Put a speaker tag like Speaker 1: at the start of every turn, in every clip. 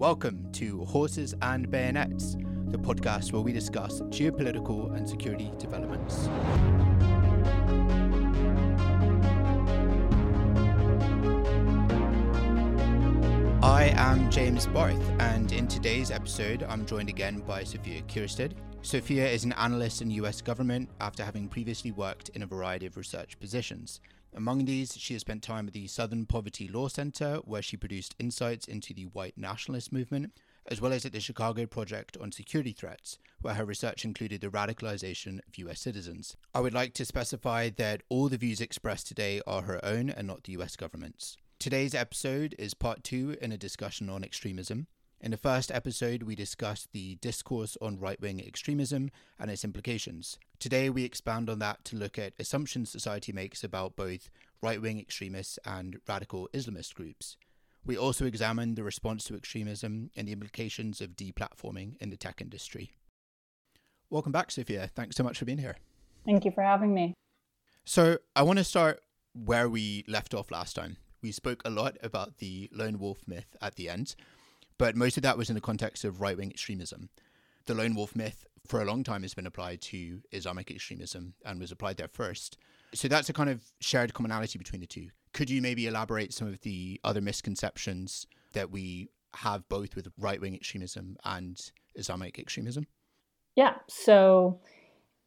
Speaker 1: Welcome to Horses and Bayonets, the podcast where we discuss geopolitical and security developments. I am James Barth, and in today's episode, I'm joined again by Sophia Kirsted. Sophia is an analyst in US government after having previously worked in a variety of research positions. Among these, she has spent time at the Southern Poverty Law Center, where she produced insights into the white nationalist movement, as well as at the Chicago Project on Security Threats, where her research included the radicalization of US citizens. I would like to specify that all the views expressed today are her own and not the US government's. Today's episode is part two in a discussion on extremism. In the first episode, we discussed the discourse on right wing extremism and its implications. Today, we expand on that to look at assumptions society makes about both right wing extremists and radical Islamist groups. We also examine the response to extremism and the implications of deplatforming in the tech industry. Welcome back, Sophia. Thanks so much for being here.
Speaker 2: Thank you for having me.
Speaker 1: So, I want to start where we left off last time. We spoke a lot about the lone wolf myth at the end, but most of that was in the context of right wing extremism. The lone wolf myth for a long time has been applied to Islamic extremism and was applied there first. So that's a kind of shared commonality between the two. Could you maybe elaborate some of the other misconceptions that we have both with right wing extremism and Islamic extremism?
Speaker 2: Yeah. So,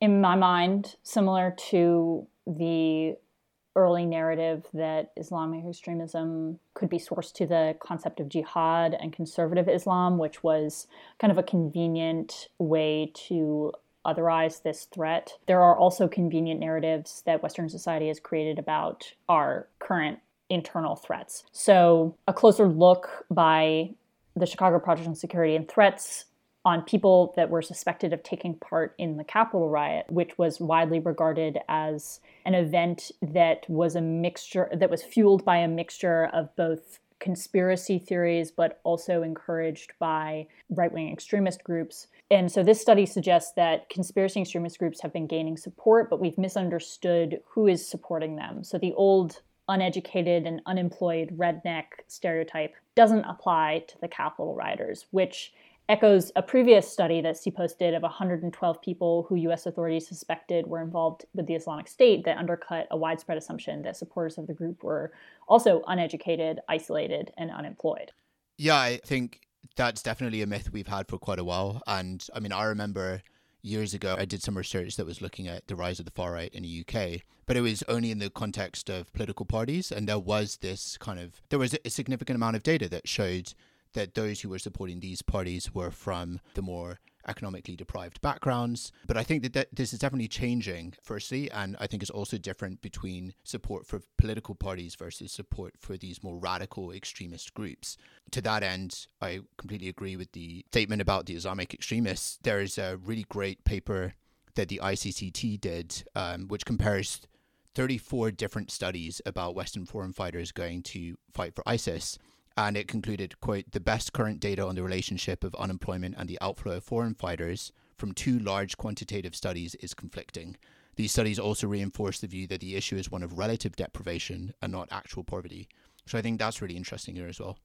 Speaker 2: in my mind, similar to the early narrative that Islamic extremism could be sourced to the concept of jihad and conservative Islam, which was kind of a convenient way to otherize this threat. There are also convenient narratives that Western society has created about our current internal threats. So, a closer look by the Chicago Project on Security and Threats on people that were suspected of taking part in the Capitol riot, which was widely regarded as an event that was a mixture that was fueled by a mixture of both conspiracy theories, but also encouraged by right wing extremist groups. And so this study suggests that conspiracy extremist groups have been gaining support, but we've misunderstood who is supporting them. So the old uneducated and unemployed redneck stereotype doesn't apply to the Capitol rioters, which echoes a previous study that CPOST did of 112 people who U.S. authorities suspected were involved with the Islamic State that undercut a widespread assumption that supporters of the group were also uneducated, isolated, and unemployed.
Speaker 1: Yeah, I think that's definitely a myth we've had for quite a while. And I mean, I remember years ago, I did some research that was looking at the rise of the far right in the UK, but it was only in the context of political parties. And there was this kind of, there was a significant amount of data that showed that those who were supporting these parties were from the more economically deprived backgrounds. But I think that, that this is definitely changing, firstly, and I think it's also different between support for political parties versus support for these more radical extremist groups. To that end, I completely agree with the statement about the Islamic extremists. There is a really great paper that the ICCT did, um, which compares 34 different studies about Western foreign fighters going to fight for ISIS and it concluded quote the best current data on the relationship of unemployment and the outflow of foreign fighters from two large quantitative studies is conflicting. These studies also reinforce the view that the issue is one of relative deprivation and not actual poverty. So i think that's really interesting here as well.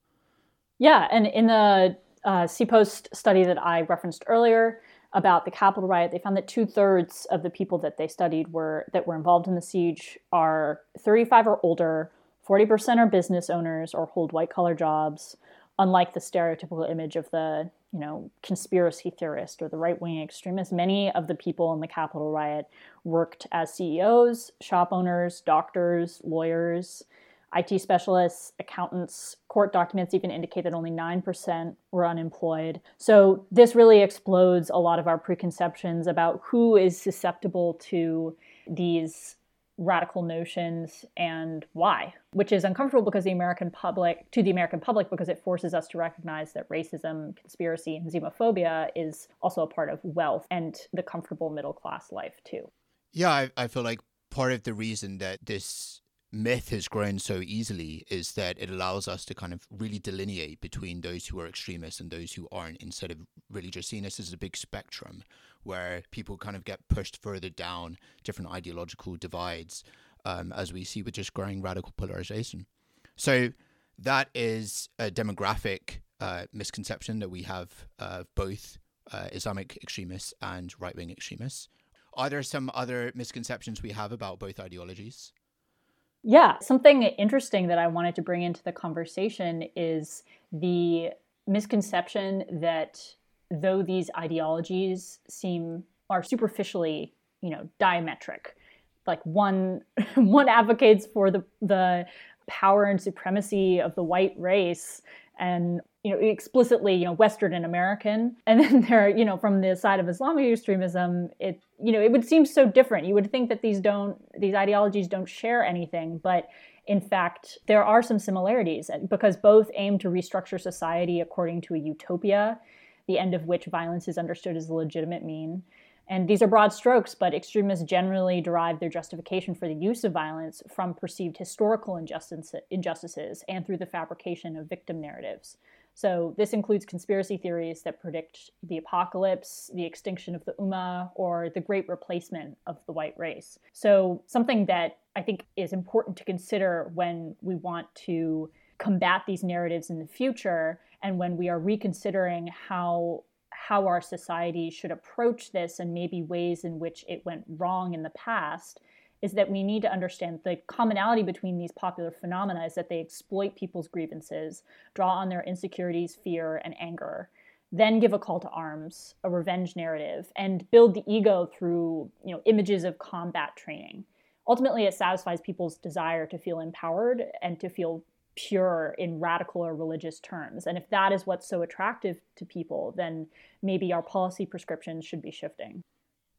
Speaker 2: Yeah and in the uh, CPOST study that i referenced earlier about the Capitol riot, they found that two thirds of the people that they studied were that were involved in the siege are 35 or older, 40% are business owners or hold white collar jobs, unlike the stereotypical image of the, you know, conspiracy theorist or the right-wing extremist. Many of the people in the Capitol riot worked as CEOs, shop owners, doctors, lawyers, IT specialists, accountants. Court documents even indicate that only 9% were unemployed. So this really explodes a lot of our preconceptions about who is susceptible to these radical notions and why, which is uncomfortable because the American public, to the American public, because it forces us to recognize that racism, conspiracy, and xenophobia is also a part of wealth and the comfortable middle class life, too.
Speaker 1: Yeah, I, I feel like part of the reason that this myth has grown so easily is that it allows us to kind of really delineate between those who are extremists and those who aren't instead of really just seeing this as a big spectrum where people kind of get pushed further down different ideological divides um, as we see with just growing radical polarization so that is a demographic uh, misconception that we have of both uh, Islamic extremists and right wing extremists. Are there some other misconceptions we have about both ideologies?
Speaker 2: Yeah, something interesting that I wanted to bring into the conversation is the misconception that though these ideologies seem are superficially, you know, diametric, like one one advocates for the the power and supremacy of the white race and you know explicitly you know western and american. And then there you know from the side of islamic extremism it you know it would seem so different. You would think that these don't these ideologies don't share anything but in fact there are some similarities because both aim to restructure society according to a utopia the end of which violence is understood as a legitimate mean and these are broad strokes, but extremists generally derive their justification for the use of violence from perceived historical injustices and through the fabrication of victim narratives. So, this includes conspiracy theories that predict the apocalypse, the extinction of the Ummah, or the great replacement of the white race. So, something that I think is important to consider when we want to combat these narratives in the future and when we are reconsidering how how our society should approach this and maybe ways in which it went wrong in the past is that we need to understand the commonality between these popular phenomena is that they exploit people's grievances, draw on their insecurities, fear, and anger, then give a call to arms, a revenge narrative, and build the ego through you know, images of combat training. Ultimately, it satisfies people's desire to feel empowered and to feel pure in radical or religious terms. And if that is what's so attractive to people, then maybe our policy prescriptions should be shifting.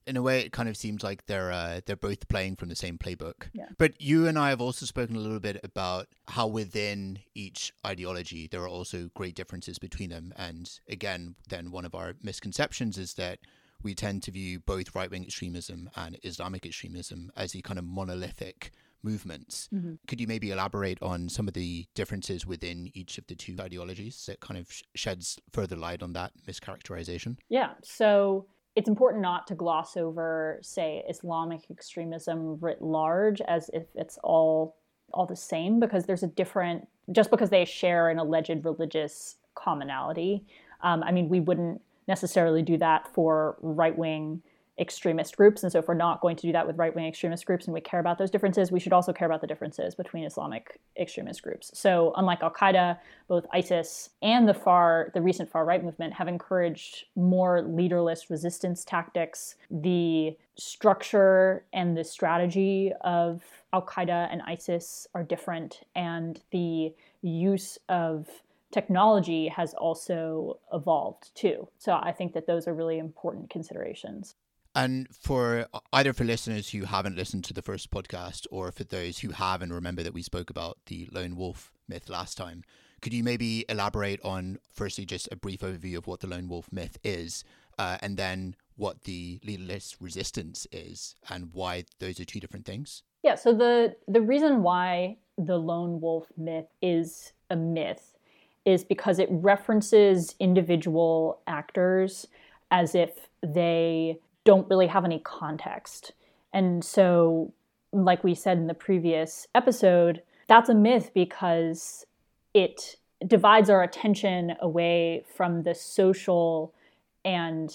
Speaker 1: In a way, it kind of seems like they're uh, they're both playing from the same playbook.
Speaker 2: Yeah.
Speaker 1: But you and I have also spoken a little bit about how within each ideology there are also great differences between them. And again, then one of our misconceptions is that we tend to view both right wing extremism and Islamic extremism as a kind of monolithic movements. Mm-hmm. Could you maybe elaborate on some of the differences within each of the two ideologies that kind of sheds further light on that mischaracterization?
Speaker 2: Yeah. So it's important not to gloss over, say, Islamic extremism writ large as if it's all all the same because there's a different just because they share an alleged religious commonality. Um, I mean, we wouldn't necessarily do that for right wing extremist groups. And so, if we're not going to do that with right wing extremist groups and we care about those differences, we should also care about the differences between Islamic extremist groups. So, unlike Al Qaeda, both ISIS and the far, the recent far right movement have encouraged more leaderless resistance tactics. The structure and the strategy of Al Qaeda and ISIS are different, and the use of technology has also evolved too. So I think that those are really important considerations.
Speaker 1: And for either for listeners who haven't listened to the first podcast or for those who have and remember that we spoke about the lone wolf myth last time, could you maybe elaborate on firstly just a brief overview of what the lone wolf myth is uh, and then what the leaderless resistance is and why those are two different things?
Speaker 2: Yeah, so the the reason why the lone wolf myth is a myth is because it references individual actors as if they don't really have any context. And so, like we said in the previous episode, that's a myth because it divides our attention away from the social and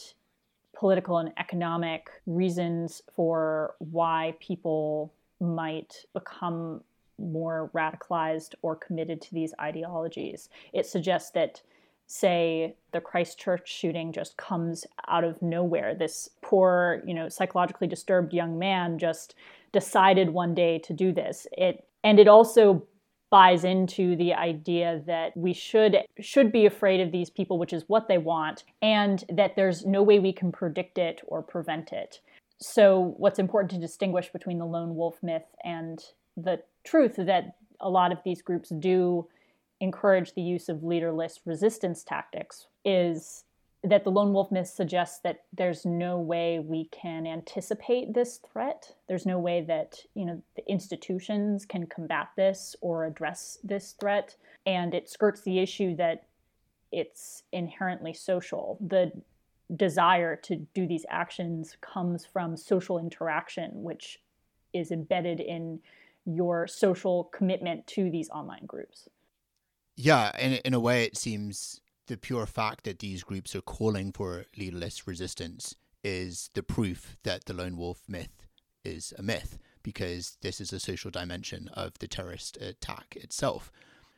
Speaker 2: political and economic reasons for why people might become more radicalized or committed to these ideologies. It suggests that say the Christchurch shooting just comes out of nowhere. This poor, you know, psychologically disturbed young man just decided one day to do this. It and it also buys into the idea that we should should be afraid of these people, which is what they want, and that there's no way we can predict it or prevent it. So what's important to distinguish between the lone wolf myth and the truth that a lot of these groups do encourage the use of leaderless resistance tactics is that the lone wolf myth suggests that there's no way we can anticipate this threat. There's no way that you know the institutions can combat this or address this threat, and it skirts the issue that it's inherently social. The desire to do these actions comes from social interaction, which is embedded in your social commitment to these online groups.
Speaker 1: Yeah, in in a way, it seems the pure fact that these groups are calling for leaderless resistance is the proof that the lone wolf myth is a myth because this is a social dimension of the terrorist attack itself.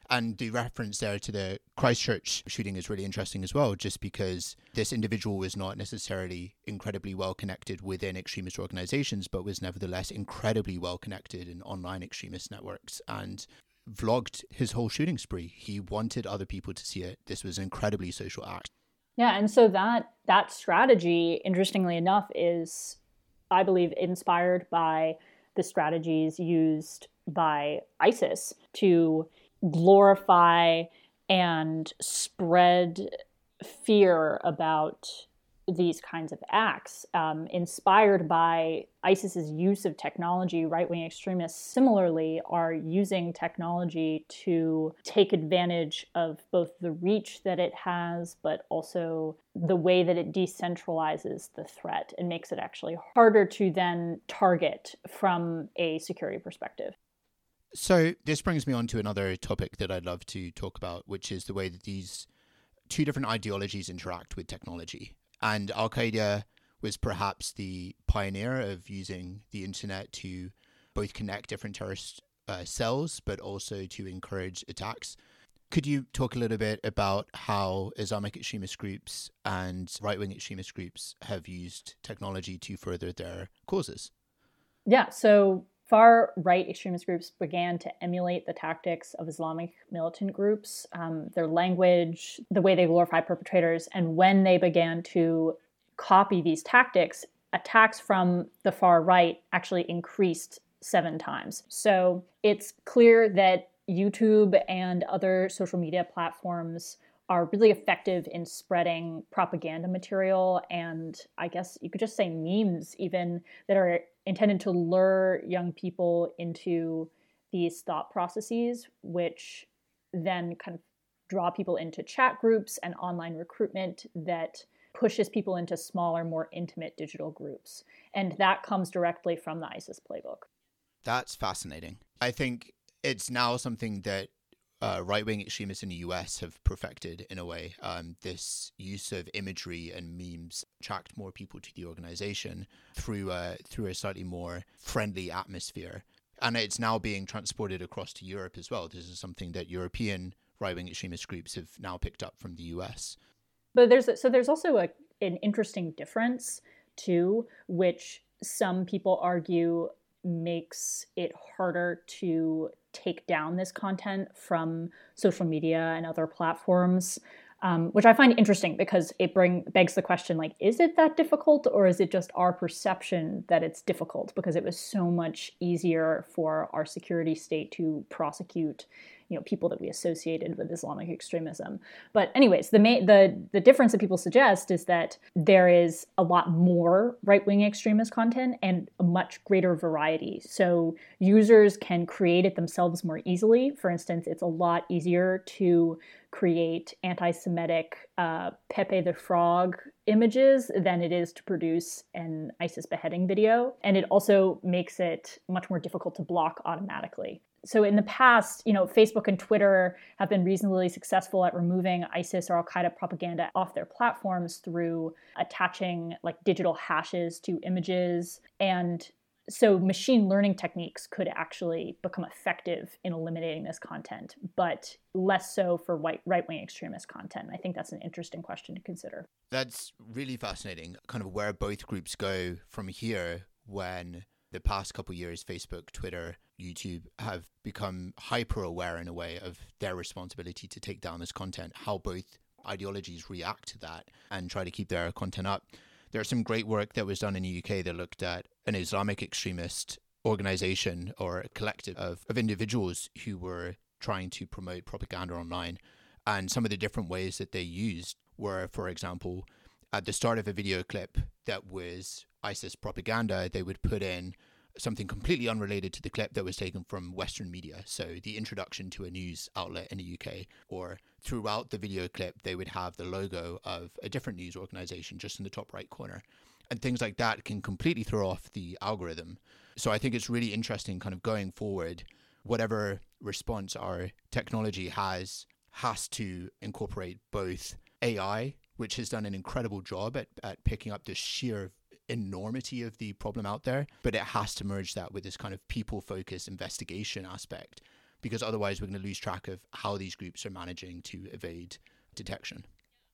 Speaker 1: And the reference there to the Christchurch shooting is really interesting as well, just because this individual was not necessarily incredibly well connected within extremist organizations, but was nevertheless incredibly well connected in online extremist networks and vlogged his whole shooting spree. He wanted other people to see it. This was an incredibly social act.
Speaker 2: Yeah, and so that that strategy, interestingly enough, is I believe inspired by the strategies used by ISIS to glorify and spread fear about these kinds of acts, um, inspired by ISIS's use of technology. Right wing extremists similarly are using technology to take advantage of both the reach that it has, but also the way that it decentralizes the threat and makes it actually harder to then target from a security perspective.
Speaker 1: So, this brings me on to another topic that I'd love to talk about, which is the way that these two different ideologies interact with technology. And Al Qaeda was perhaps the pioneer of using the internet to both connect different terrorist uh, cells, but also to encourage attacks. Could you talk a little bit about how Islamic extremist groups and right wing extremist groups have used technology to further their causes?
Speaker 2: Yeah, so far right extremist groups began to emulate the tactics of Islamic militant groups, um, their language, the way they glorify perpetrators, and when they began to copy these tactics, attacks from the far right actually increased seven times. So it's clear that YouTube and other social media platforms are really effective in spreading propaganda material and I guess you could just say memes even that are intended to lure young people into these thought processes, which then kind of draw people into chat groups and online recruitment that pushes people into smaller, more intimate digital groups. And that comes directly from the ISIS playbook.
Speaker 1: That's fascinating. I think it's now something that uh, right wing extremists in the US have perfected in a way. Um, this use of imagery and memes attract more people to the organization through a, through a slightly more friendly atmosphere. And it's now being transported across to Europe as well. This is something that European right wing extremist groups have now picked up from the US.
Speaker 2: But there's so there's also a, an interesting difference too, which some people argue makes it harder to take down this content from social media and other platforms um, which i find interesting because it bring begs the question like is it that difficult or is it just our perception that it's difficult? Because it was so much easier for our security state to prosecute you know people that we associated with Islamic extremism. But anyways, the main the the difference that people suggest is that there is a lot more right wing extremist content and a much greater variety. So users can create it themselves more easily. For instance, it's a lot easier to create anti-Semitic uh, Pepe the Frog images than it is to produce an ISIS beheading video, and it also makes it much more difficult to block automatically so in the past, you know, Facebook and Twitter have been reasonably successful at removing ISIS or Al Qaeda propaganda off their platforms through attaching like digital hashes to images. And so machine learning techniques could actually become effective in eliminating this content, but less so for white right-wing extremist content. I think that's an interesting question to consider.
Speaker 1: That's really fascinating. Kind of where both groups go from here when the past couple years, Facebook, Twitter, YouTube have become hyper aware in a way of their responsibility to take down this content, how both ideologies react to that and try to keep their content up. There's some great work that was done in the UK that looked at an Islamic extremist organization or a collective of, of individuals who were trying to promote propaganda online. And some of the different ways that they used were, for example, at the start of a video clip that was ISIS propaganda, they would put in something completely unrelated to the clip that was taken from Western media. So, the introduction to a news outlet in the UK, or throughout the video clip, they would have the logo of a different news organization just in the top right corner. And things like that can completely throw off the algorithm. So, I think it's really interesting, kind of going forward, whatever response our technology has has to incorporate both AI, which has done an incredible job at, at picking up the sheer enormity of the problem out there, but it has to merge that with this kind of people focused investigation aspect because otherwise we're going to lose track of how these groups are managing to evade detection.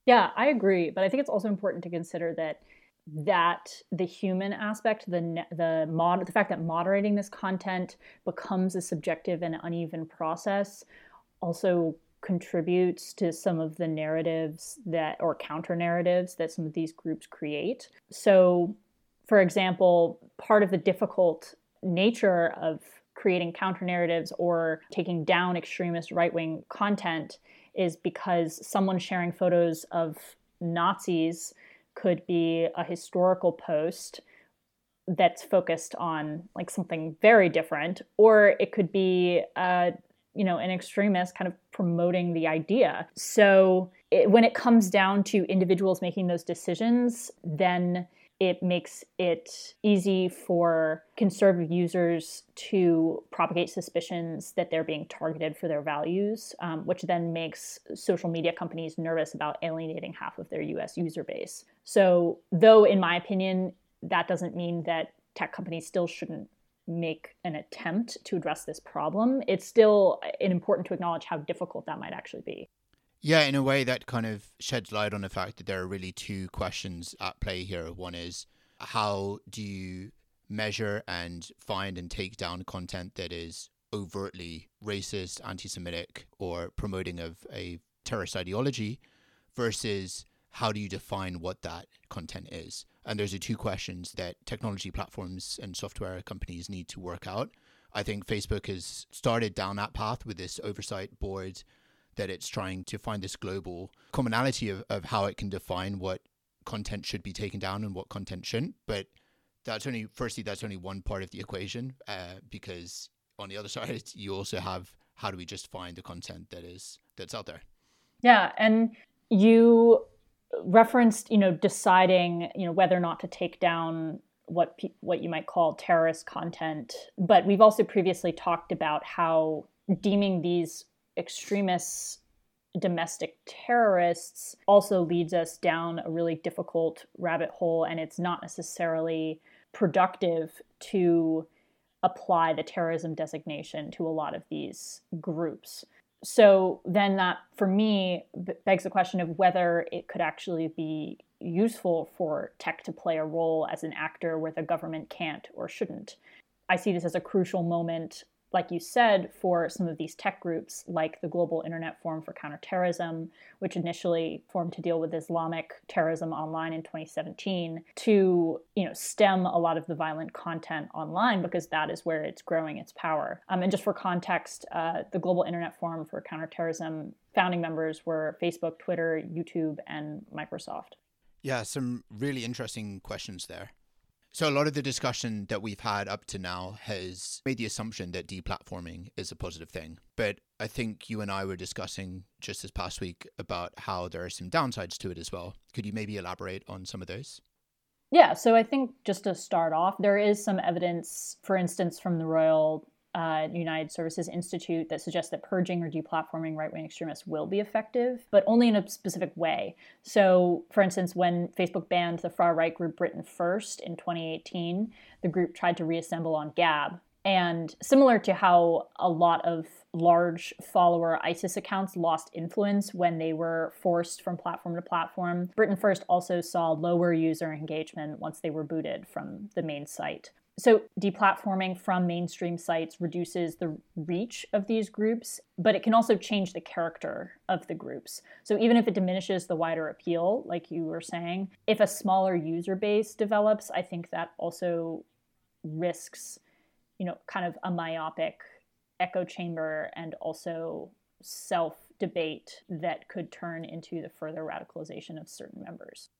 Speaker 2: Yeah, I agree, but I think it's also important to consider that that the human aspect, the the mod, the fact that moderating this content becomes a subjective and uneven process, also contributes to some of the narratives that or counter narratives that some of these groups create. So, for example, part of the difficult nature of creating counter narratives or taking down extremist right wing content is because someone sharing photos of Nazis could be a historical post that's focused on like something very different or it could be uh, you know an extremist kind of promoting the idea. So it, when it comes down to individuals making those decisions then it makes it easy for conservative users to propagate suspicions that they're being targeted for their values, um, which then makes social media companies nervous about alienating half of their US user base. So, though, in my opinion, that doesn't mean that tech companies still shouldn't make an attempt to address this problem, it's still important to acknowledge how difficult that might actually be.
Speaker 1: Yeah, in a way, that kind of sheds light on the fact that there are really two questions at play here. One is how do you measure and find and take down content that is overtly racist, anti Semitic, or promoting of a terrorist ideology versus how do you define what that content is? And those are two questions that technology platforms and software companies need to work out. I think Facebook has started down that path with this oversight board that it's trying to find this global commonality of, of how it can define what content should be taken down and what content shouldn't. But that's only, firstly, that's only one part of the equation uh, because on the other side, you also have how do we just find the content that is that's out there.
Speaker 2: Yeah, and you referenced, you know, deciding, you know, whether or not to take down what pe- what you might call terrorist content, but we've also previously talked about how deeming these extremists domestic terrorists also leads us down a really difficult rabbit hole and it's not necessarily productive to apply the terrorism designation to a lot of these groups. So then that for me begs the question of whether it could actually be useful for tech to play a role as an actor where the government can't or shouldn't. I see this as a crucial moment like you said, for some of these tech groups, like the Global Internet Forum for Counterterrorism, which initially formed to deal with Islamic terrorism online in 2017, to you know stem a lot of the violent content online because that is where it's growing its power. Um, and just for context, uh, the Global Internet Forum for Counterterrorism founding members were Facebook, Twitter, YouTube, and Microsoft.
Speaker 1: Yeah, some really interesting questions there. So, a lot of the discussion that we've had up to now has made the assumption that deplatforming is a positive thing. But I think you and I were discussing just this past week about how there are some downsides to it as well. Could you maybe elaborate on some of those?
Speaker 2: Yeah, so I think just to start off, there is some evidence, for instance, from the Royal uh, United Services Institute that suggests that purging or deplatforming right wing extremists will be effective, but only in a specific way. So, for instance, when Facebook banned the far right group Britain First in 2018, the group tried to reassemble on Gab. And similar to how a lot of large follower ISIS accounts lost influence when they were forced from platform to platform, Britain First also saw lower user engagement once they were booted from the main site. So, deplatforming from mainstream sites reduces the reach of these groups, but it can also change the character of the groups. So, even if it diminishes the wider appeal, like you were saying, if a smaller user base develops, I think that also risks, you know, kind of a myopic echo chamber and also self debate that could turn into the further radicalization of certain members.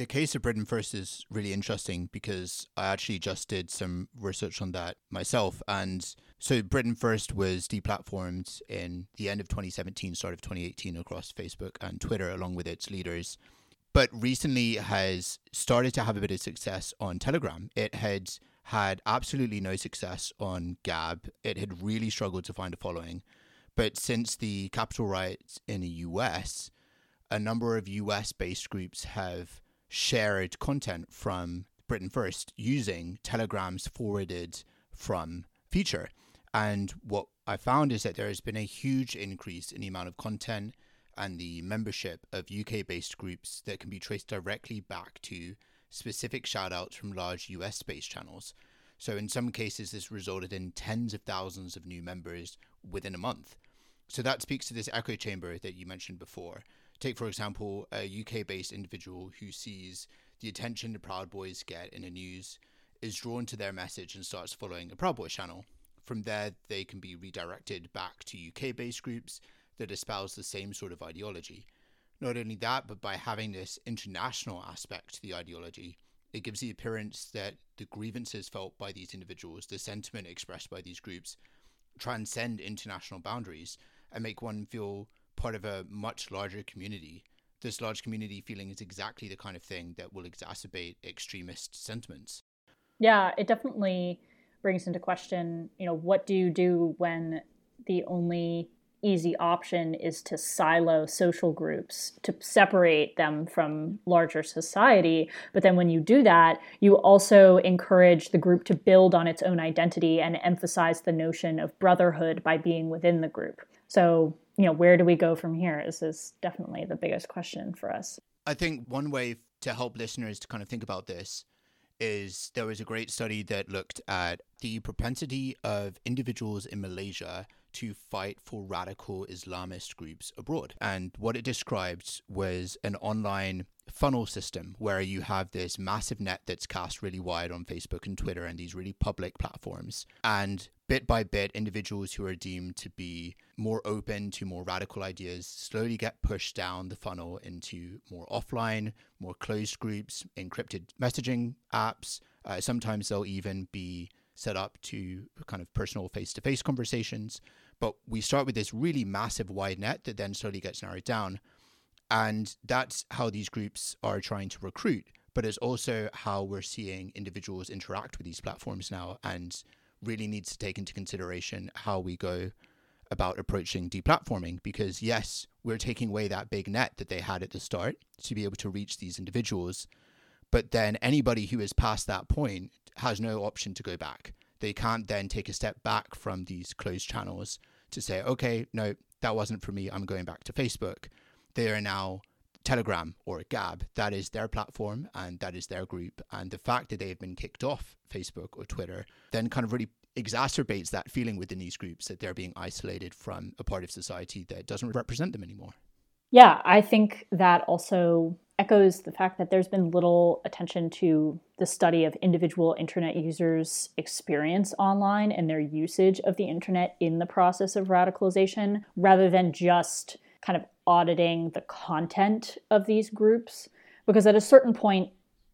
Speaker 1: The case of Britain First is really interesting because I actually just did some research on that myself. And so Britain First was deplatformed in the end of 2017, start of 2018 across Facebook and Twitter, along with its leaders. But recently has started to have a bit of success on Telegram. It had had absolutely no success on Gab. It had really struggled to find a following. But since the Capitol riots in the US, a number of US based groups have shared content from Britain First using Telegram's forwarded from feature. And what I found is that there has been a huge increase in the amount of content and the membership of UK based groups that can be traced directly back to specific shoutouts from large US based channels. So, in some cases, this resulted in tens of thousands of new members within a month. So, that speaks to this echo chamber that you mentioned before. Take, for example, a UK based individual who sees the attention the Proud Boys get in the news, is drawn to their message, and starts following a Proud Boys channel. From there, they can be redirected back to UK based groups that espouse the same sort of ideology. Not only that, but by having this international aspect to the ideology, it gives the appearance that the grievances felt by these individuals, the sentiment expressed by these groups, transcend international boundaries and make one feel part of a much larger community. This large community feeling is exactly the kind of thing that will exacerbate extremist sentiments.
Speaker 2: Yeah, it definitely brings into question, you know, what do you do when the only easy option is to silo social groups, to separate them from larger society. But then when you do that, you also encourage the group to build on its own identity and emphasize the notion of brotherhood by being within the group. So, you know, where do we go from here? This is definitely the biggest question for us.
Speaker 1: I think one way to help listeners to kind of think about this is there was a great study that looked at the propensity of individuals in Malaysia to fight for radical Islamist groups abroad. And what it described was an online funnel system where you have this massive net that's cast really wide on Facebook and Twitter and these really public platforms. And bit by bit, individuals who are deemed to be more open to more radical ideas slowly get pushed down the funnel into more offline, more closed groups, encrypted messaging apps. Uh, sometimes they'll even be set up to kind of personal face to face conversations. But we start with this really massive wide net that then slowly gets narrowed down. And that's how these groups are trying to recruit. But it's also how we're seeing individuals interact with these platforms now and really needs to take into consideration how we go about approaching deplatforming because yes we're taking away that big net that they had at the start to be able to reach these individuals but then anybody who is past that point has no option to go back they can't then take a step back from these closed channels to say, okay, no, that wasn't for me. I'm going back to Facebook. They are now Telegram or Gab. That is their platform and that is their group. And the fact that they have been kicked off Facebook or Twitter then kind of really exacerbates that feeling within these groups that they're being isolated from a part of society that doesn't represent them anymore.
Speaker 2: Yeah, I think that also echoes the fact that there's been little attention to the study of individual internet users' experience online and their usage of the internet in the process of radicalization, rather than just kind of auditing the content of these groups. Because at a certain point,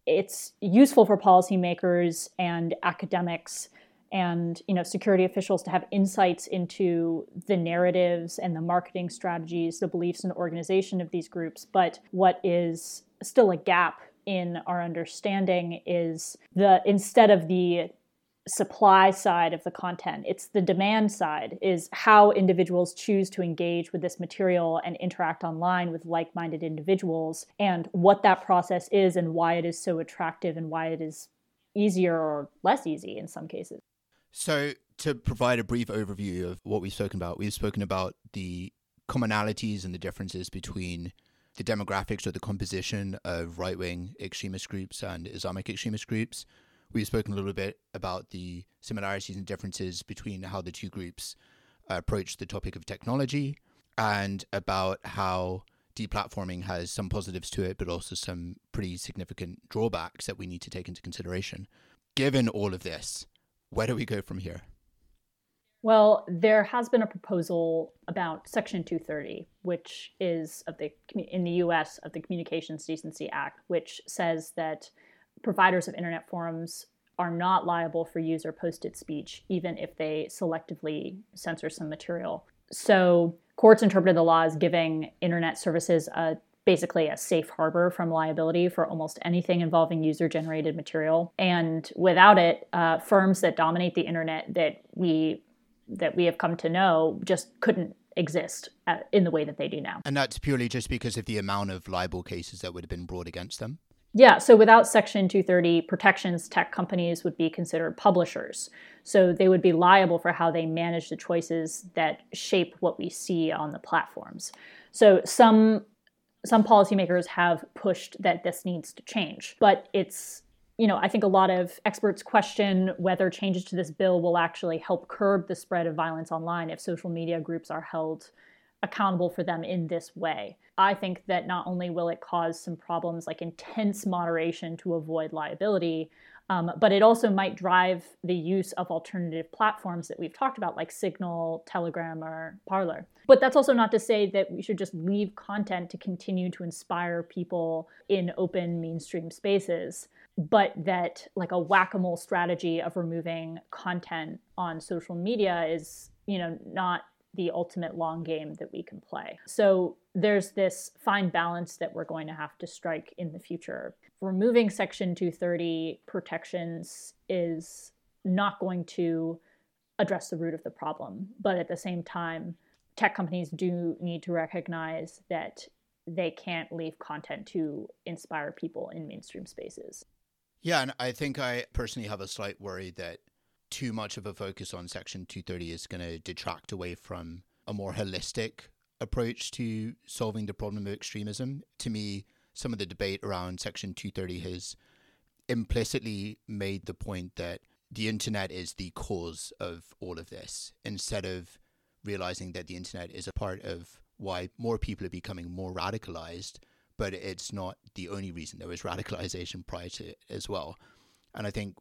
Speaker 2: it's useful for policymakers and academics and you know security officials to have insights into the narratives and the marketing strategies the beliefs and organization of these groups. But what is still a gap in our understanding is the instead of the supply side of the content it's the demand side is how individuals choose to engage with this material and interact online with like-minded individuals and what that process is and why it is so attractive and why it is easier or less easy in some cases
Speaker 1: so, to provide a brief overview of what we've spoken about, we've spoken about the commonalities and the differences between the demographics or the composition of right wing extremist groups and Islamic extremist groups. We've spoken a little bit about the similarities and differences between how the two groups approach the topic of technology and about how deplatforming has some positives to it, but also some pretty significant drawbacks that we need to take into consideration. Given all of this, where do we go from here?
Speaker 2: Well, there has been a proposal about Section 230, which is of the in the U.S. of the Communications Decency Act, which says that providers of internet forums are not liable for user posted speech, even if they selectively censor some material. So courts interpreted the law as giving internet services a basically a safe harbor from liability for almost anything involving user generated material. And without it, uh, firms that dominate the internet that we that we have come to know just couldn't exist uh, in the way that they do now.
Speaker 1: And that's purely just because of the amount of libel cases that would have been brought against them?
Speaker 2: Yeah, so without Section 230 protections, tech companies would be considered publishers. So they would be liable for how they manage the choices that shape what we see on the platforms. So some some policymakers have pushed that this needs to change, but it's you know, I think a lot of experts question whether changes to this bill will actually help curb the spread of violence online if social media groups are held accountable for them in this way. I think that not only will it cause some problems like intense moderation to avoid liability, um, but it also might drive the use of alternative platforms that we've talked about, like Signal, Telegram, or Parler. But that's also not to say that we should just leave content to continue to inspire people in open mainstream spaces, but that like a whack a mole strategy of removing content on social media is, you know, not the ultimate long game that we can play. So there's this fine balance that we're going to have to strike in the future. Removing Section 230 protections is not going to address the root of the problem, but at the same time, tech companies do need to recognize that they can't leave content to inspire people in mainstream spaces.
Speaker 1: Yeah, and I think I personally have a slight worry that too much of a focus on Section 230 is going to detract away from a more holistic approach to solving the problem of extremism. To me, some of the debate around Section 230 has implicitly made the point that the internet is the cause of all of this instead of realizing that the internet is a part of why more people are becoming more radicalized, but it's not the only reason there was radicalization prior to it as well. And I think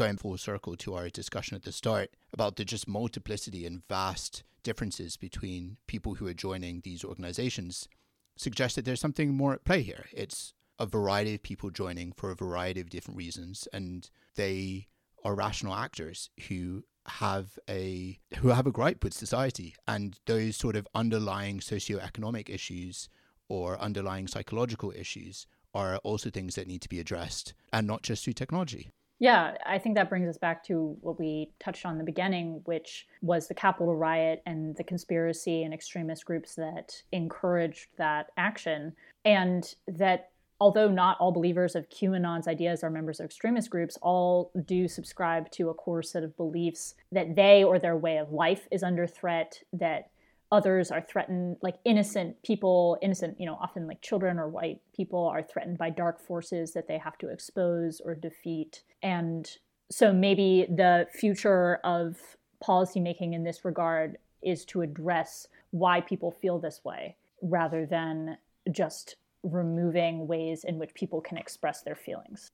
Speaker 1: going full circle to our discussion at the start about the just multiplicity and vast differences between people who are joining these organizations suggests that there's something more at play here. It's a variety of people joining for a variety of different reasons, and they are rational actors who have a who have a gripe with society and those sort of underlying socioeconomic issues or underlying psychological issues are also things that need to be addressed and not just through technology.
Speaker 2: Yeah, I think that brings us back to what we touched on in the beginning, which was the Capitol riot and the conspiracy and extremist groups that encouraged that action. And that although not all believers of QAnon's ideas are members of extremist groups, all do subscribe to a core set of beliefs that they or their way of life is under threat, that others are threatened like innocent people innocent you know often like children or white people are threatened by dark forces that they have to expose or defeat. And so maybe the future of policymaking in this regard is to address why people feel this way rather than just removing ways in which people can express their feelings.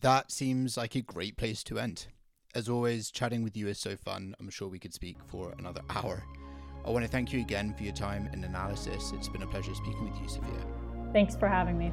Speaker 1: That seems like a great place to end. As always chatting with you is so fun. I'm sure we could speak for another hour I want to thank you again for your time and analysis. It's been a pleasure speaking with you, Sophia.
Speaker 2: Thanks for having me.